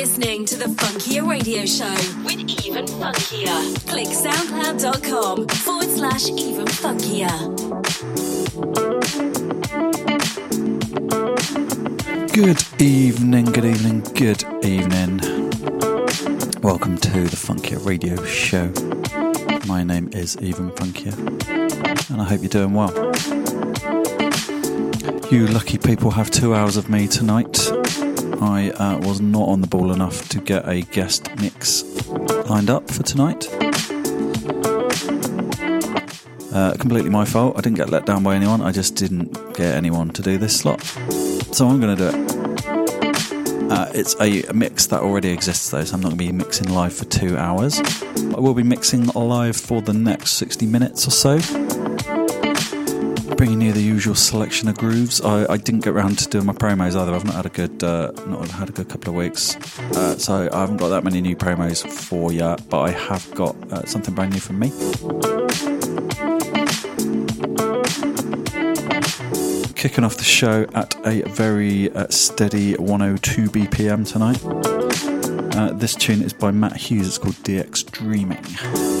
listening to the Funkier Radio Show with Even Funkier. Click soundcloud.com forward slash even funkier. Good evening, good evening, good evening. Welcome to the Funkier Radio Show. My name is Even Funkier, and I hope you're doing well. You lucky people have two hours of me tonight. I uh, was not on the ball enough to get a guest mix lined up for tonight. Uh, completely my fault. I didn't get let down by anyone. I just didn't get anyone to do this slot. So I'm going to do it. Uh, it's a, a mix that already exists though, so I'm not going to be mixing live for two hours. I will be mixing live for the next 60 minutes or so bringing you the usual selection of grooves. I, I, didn't get around to doing my promos either. I've not had a good, uh, not had a good couple of weeks, uh, so I haven't got that many new promos for you. But I have got uh, something brand new from me. Kicking off the show at a very uh, steady 102 BPM tonight. Uh, this tune is by Matt Hughes. It's called DX Dreaming.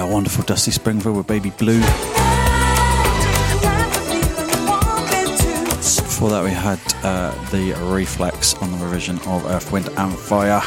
Wonderful Dusty Springfield with Baby Blue. Before that, we had uh, the Reflex on the revision of Earth, Wind and Fire.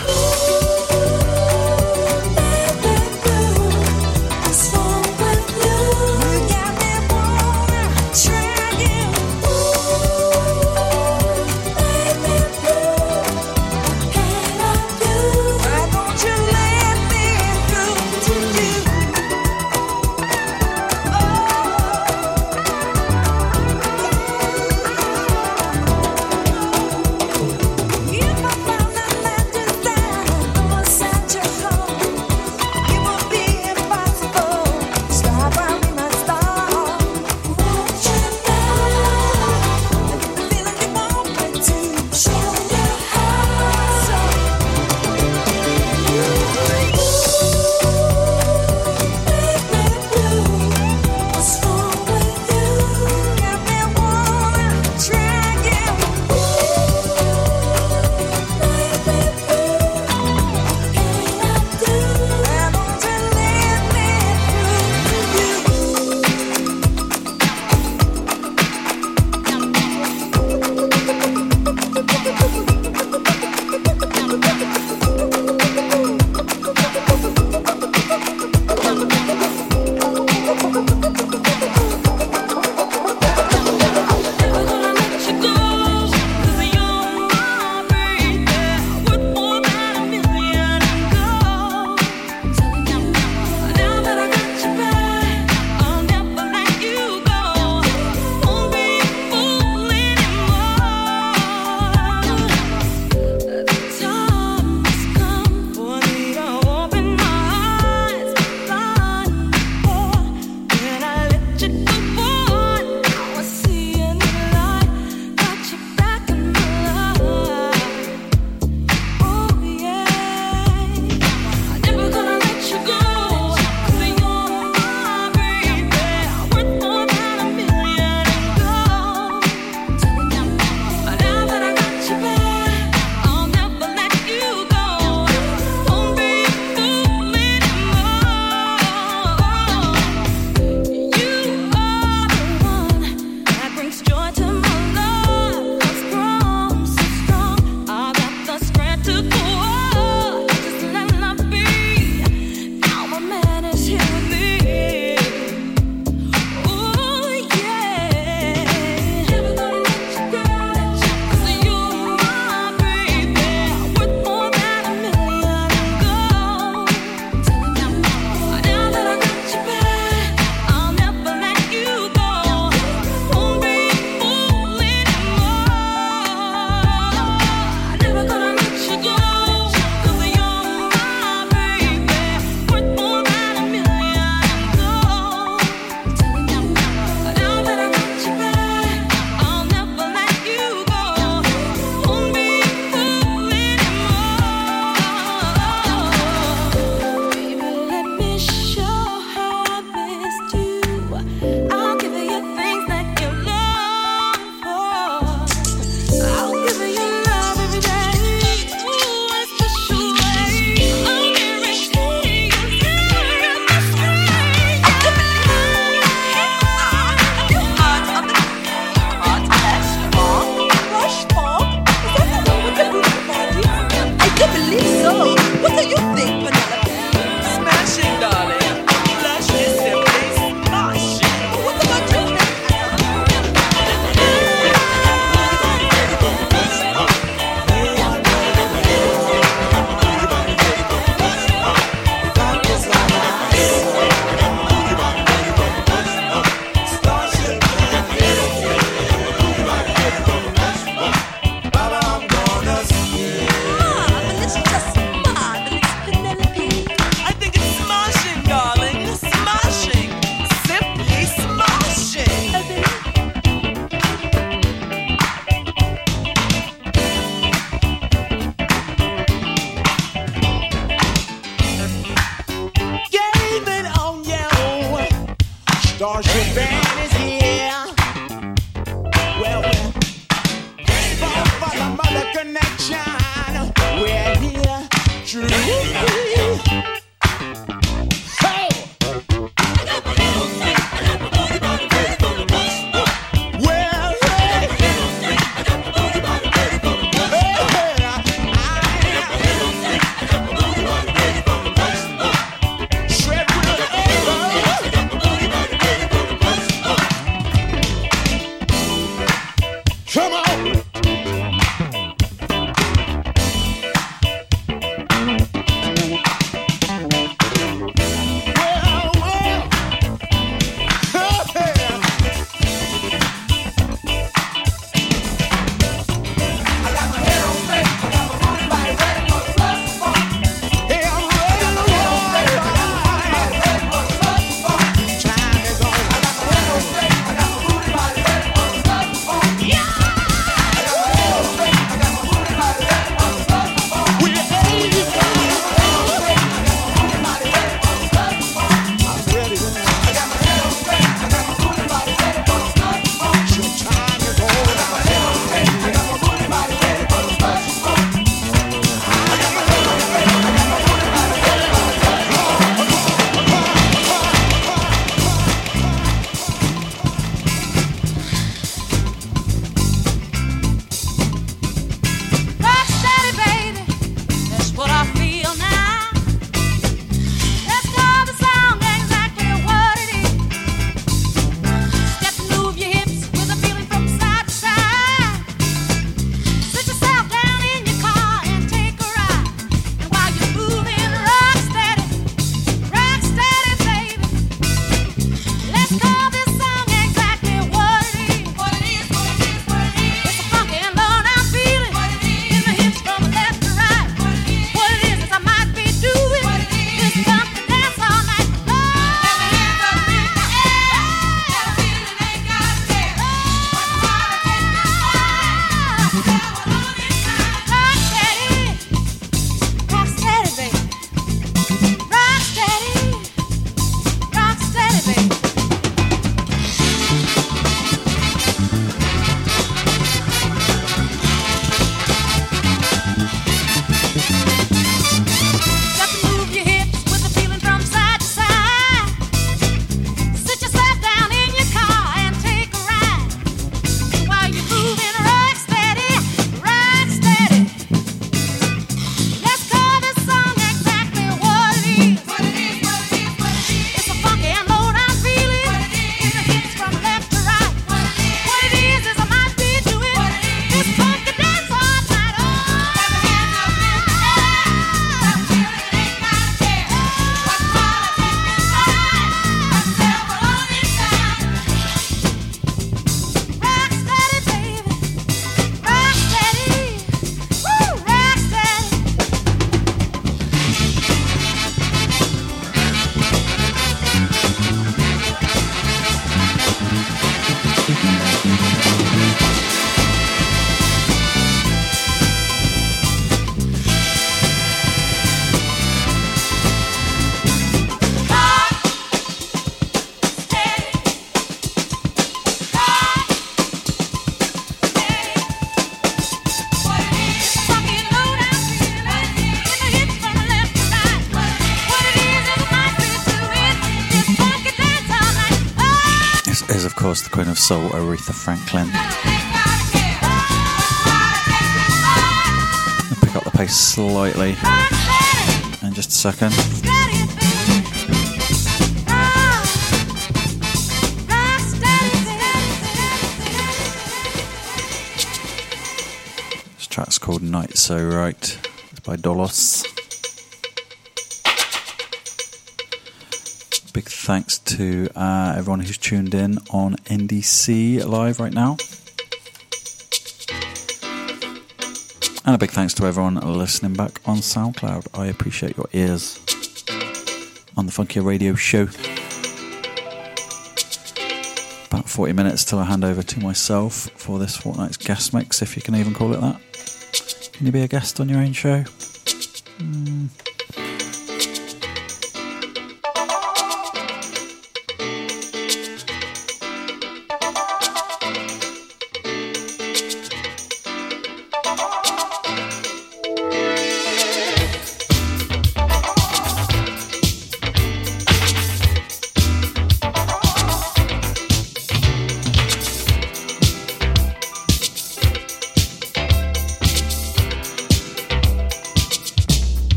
Soul, Aretha Franklin. Pick up the pace slightly in just a second. This track's called Night So Right. It's by Dolos. Big thanks to uh, everyone who's tuned in on NDC live right now. And a big thanks to everyone listening back on SoundCloud. I appreciate your ears on the Funkier Radio show. About 40 minutes till I hand over to myself for this fortnight's guest mix, if you can even call it that. Can you be a guest on your own show?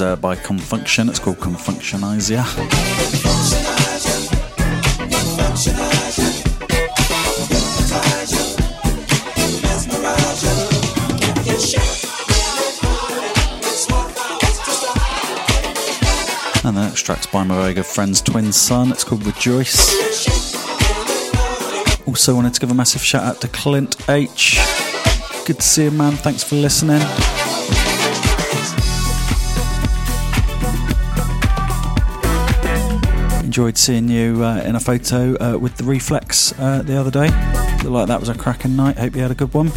Uh, by Con Funk Shun. It's called Confunkshunizeya. And the next track's by my very good friend's Twin Sun. It's called Rejoice. Also wanted to give a massive shout out to Clint H. Good to see you, man. Thanks for listening. Enjoyed seeing you uh, in a photo uh, with the reflex uh, the other day. Looked like that was a cracking night. Hope you had a good one.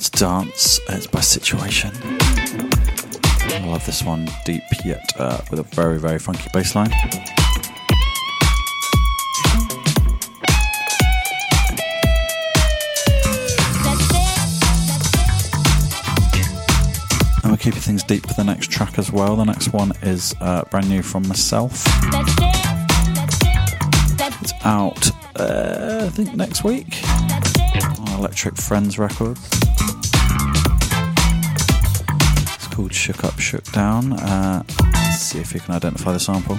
That's Dance. It's by Situation. I love this one, deep yet uh, with a very, very funky bass line. And we're keeping things deep for the next track as well. The next one is uh, brand new from myself. It's out, uh, I think, next week on Electric Friends Records. called Shook Up, Shook Down. Uh, see if you can identify the sample.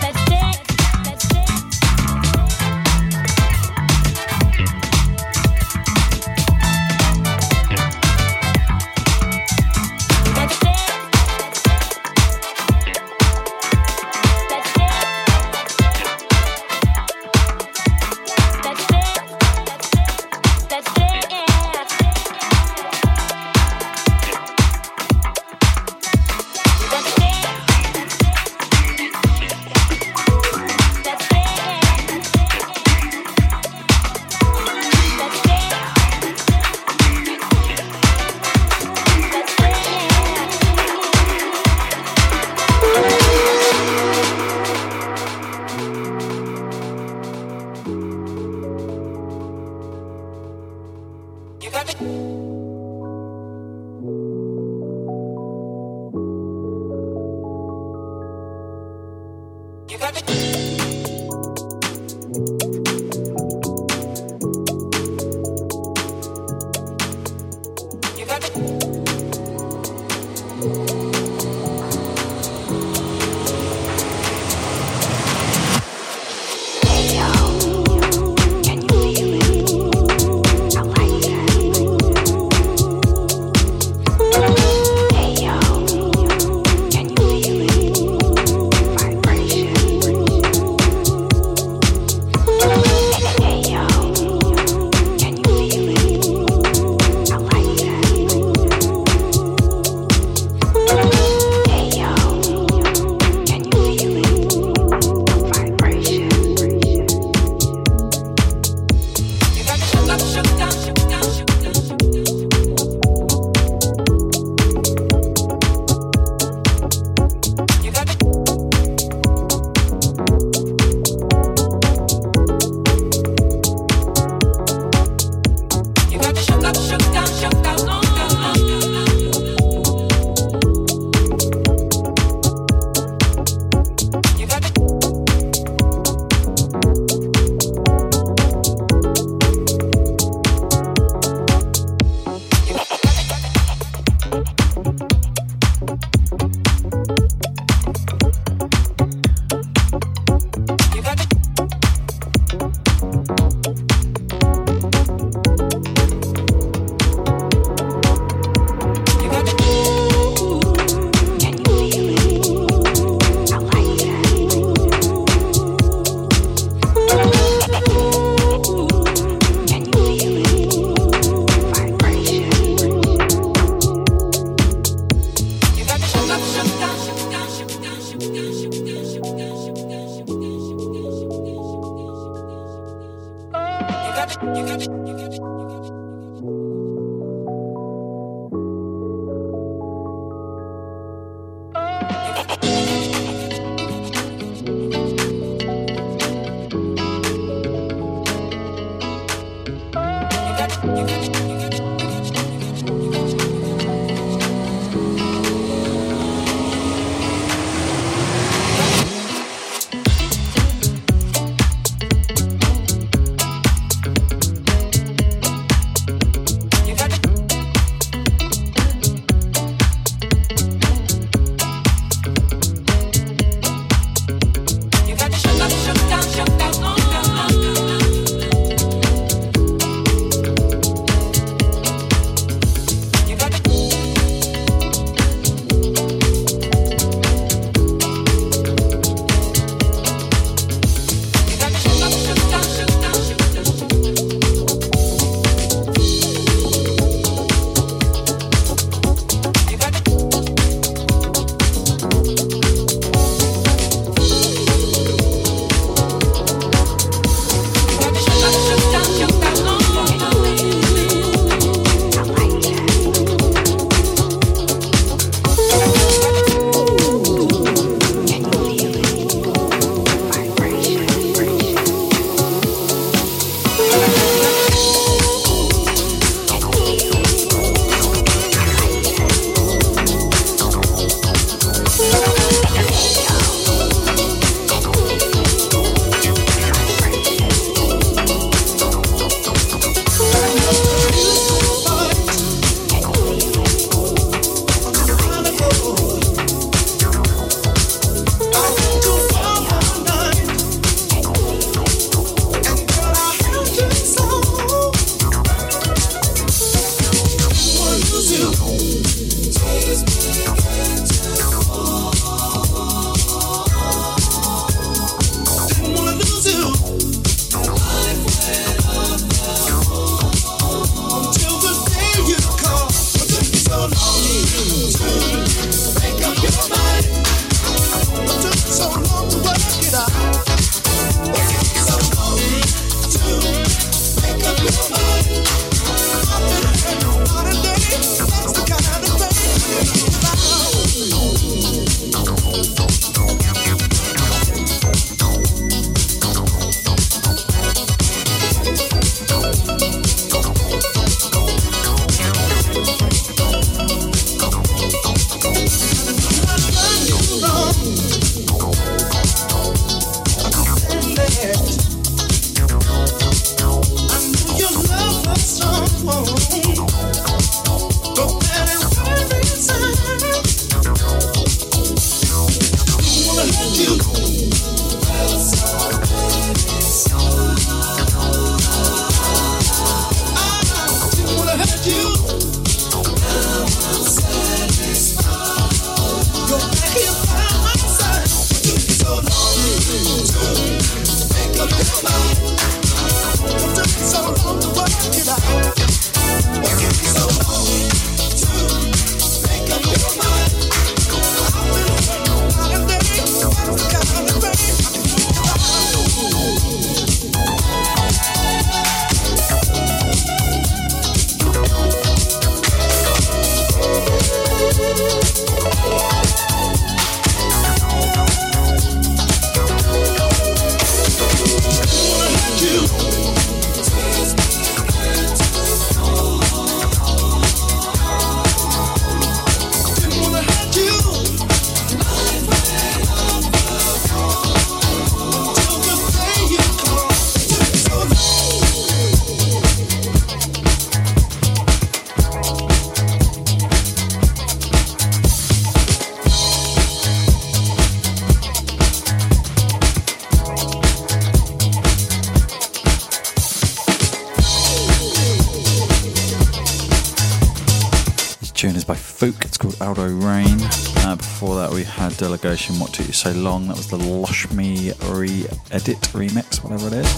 Delegation. What took you so long? That was the Loshmi re-edit remix, whatever it is.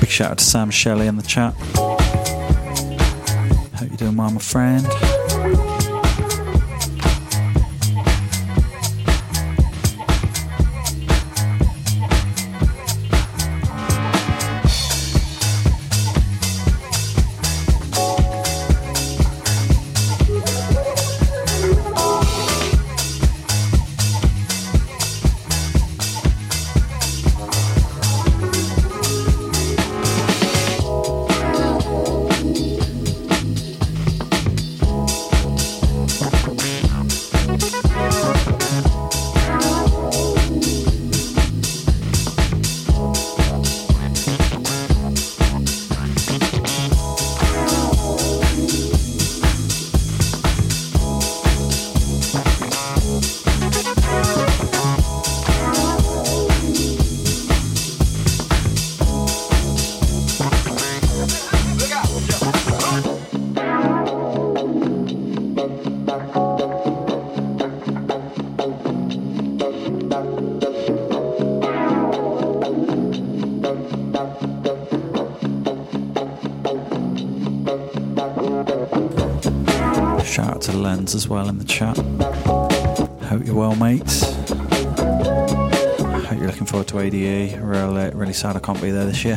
Big shout out to Sam Shelley in the chat. Hope you're doing well, my friend. Well in the chat. Hope you're well, mates. Hope you're looking forward to ADE. Really, really sad I can't be there this year.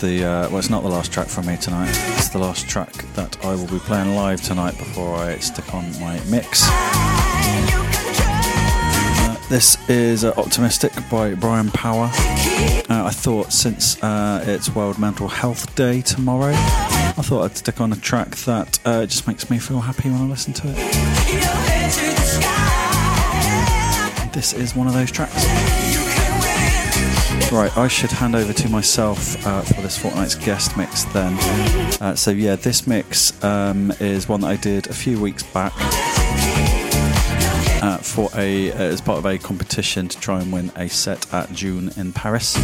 The, uh, well, it's not the last track from me tonight. It's the last track that I will be playing live tonight before I stick on my mix. Uh, this is uh, Optimistic by Brian Power. Uh, I thought since uh, it's World Mental Health Day tomorrow, I thought I'd stick on a track that uh, just makes me feel happy when I listen to it. This is one of those tracks. Right, I should hand over to myself uh, for this fortnight's guest mix then. Uh, so, yeah, this mix um, is one that I did a few weeks back uh, for a uh, as part of a competition to try and win a set at Djoon in Paris.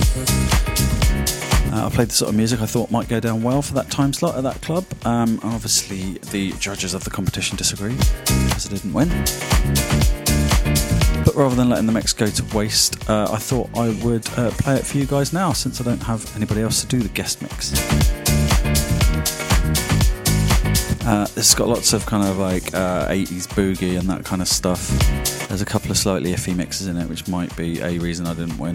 Uh, I played the sort of music I thought might go down well for that time slot at that club. Um, obviously, the judges of the competition disagreed because I didn't win. But rather than letting the mix go to waste, uh, I thought I would uh, play it for you guys now since I don't have anybody else to do the guest mix. Uh, it's got lots of kind of like 80s uh, boogie and that kind of stuff. There's a couple of slightly iffy mixes in it, which might be a reason I didn't win.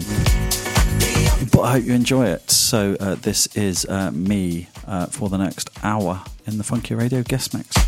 But I hope you enjoy it. So, uh, this is uh, me for the next hour in the Funky Radio guest mix.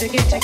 Together.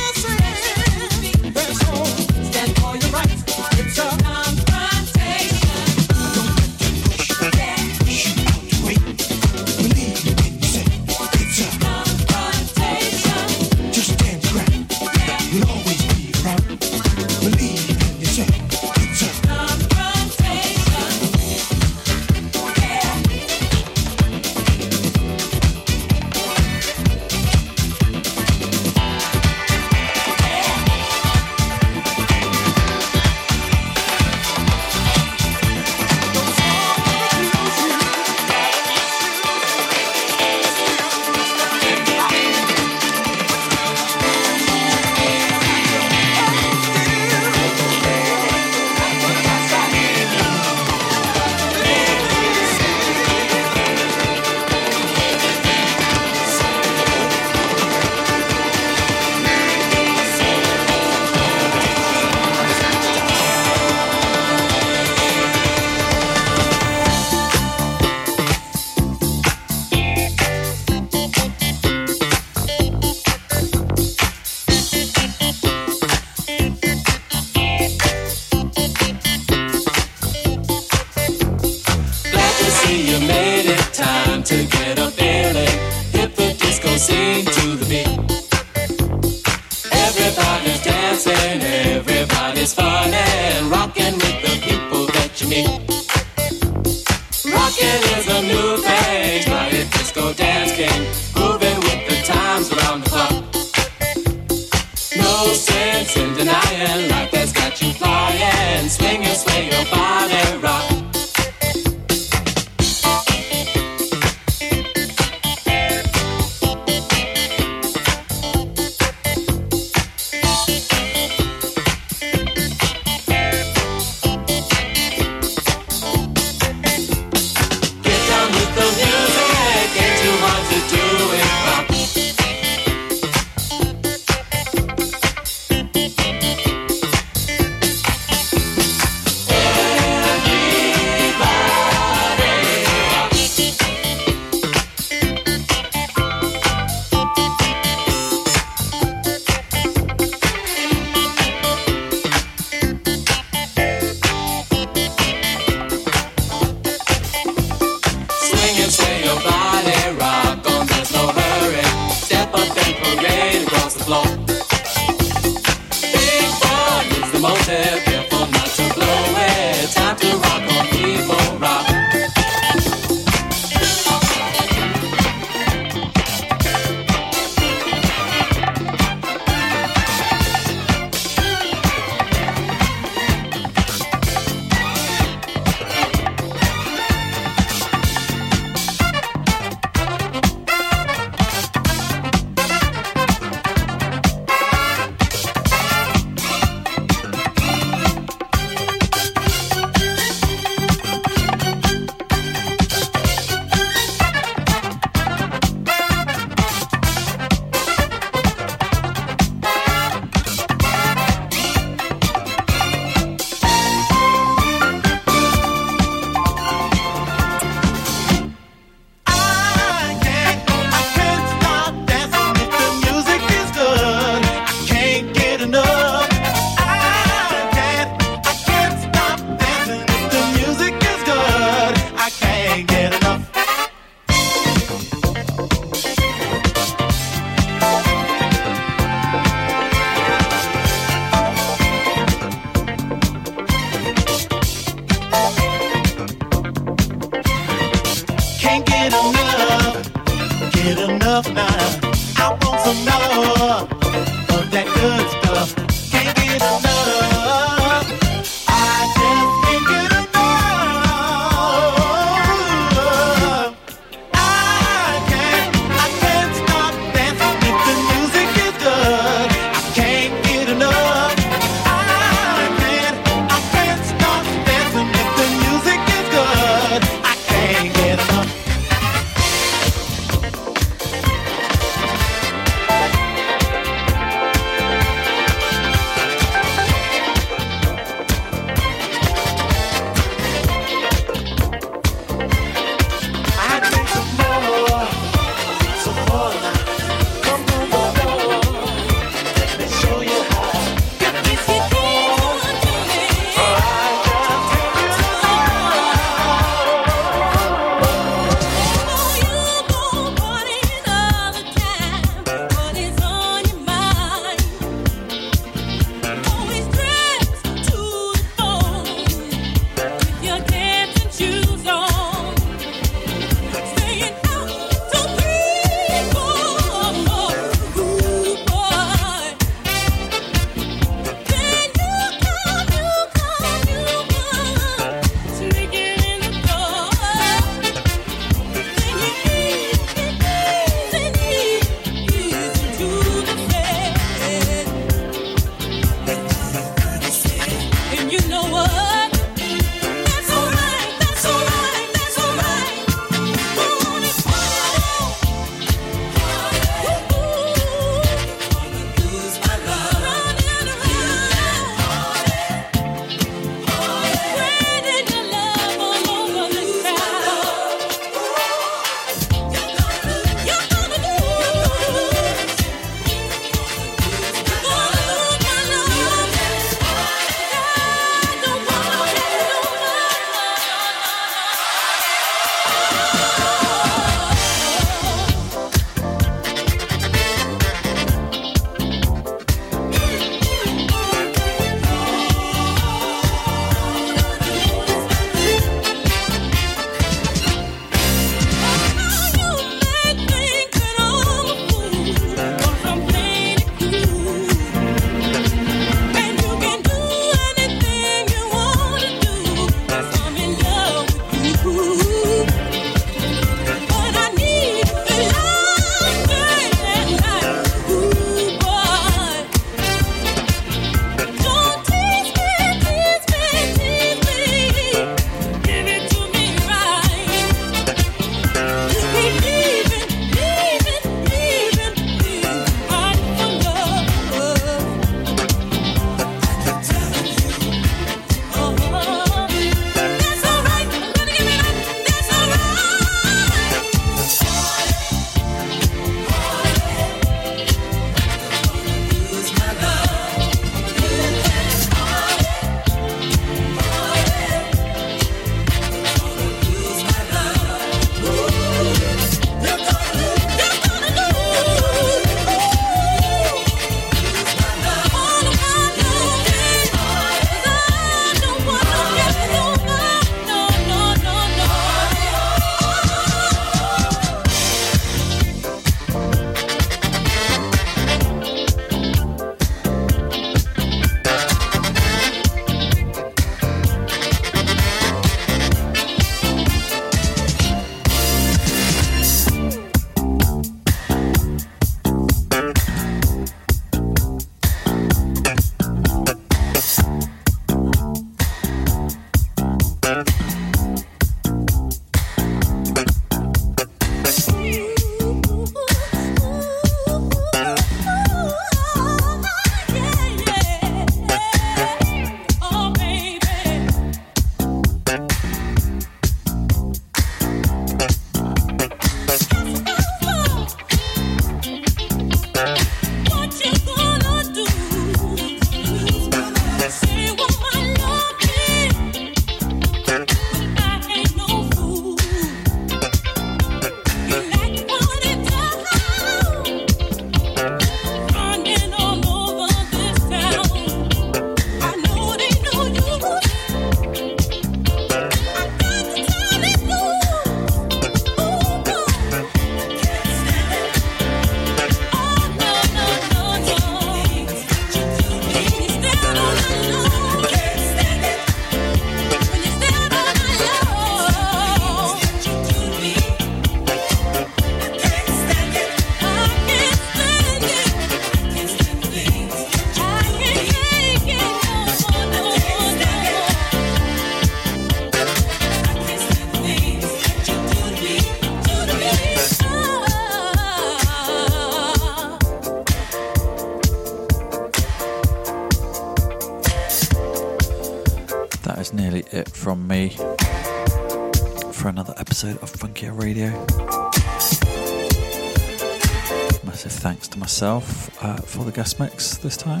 Myself uh, for the guest mix this time.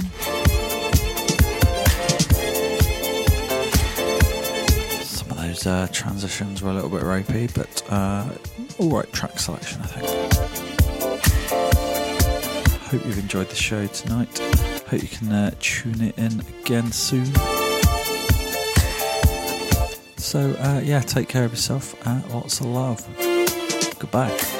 Some of those uh, transitions were a little bit ropey, but uh, alright track selection, I think. Hope you've enjoyed the show tonight. Hope you can uh, tune it in again soon. So, uh, yeah, take care of yourself. Uh, lots of love. Goodbye.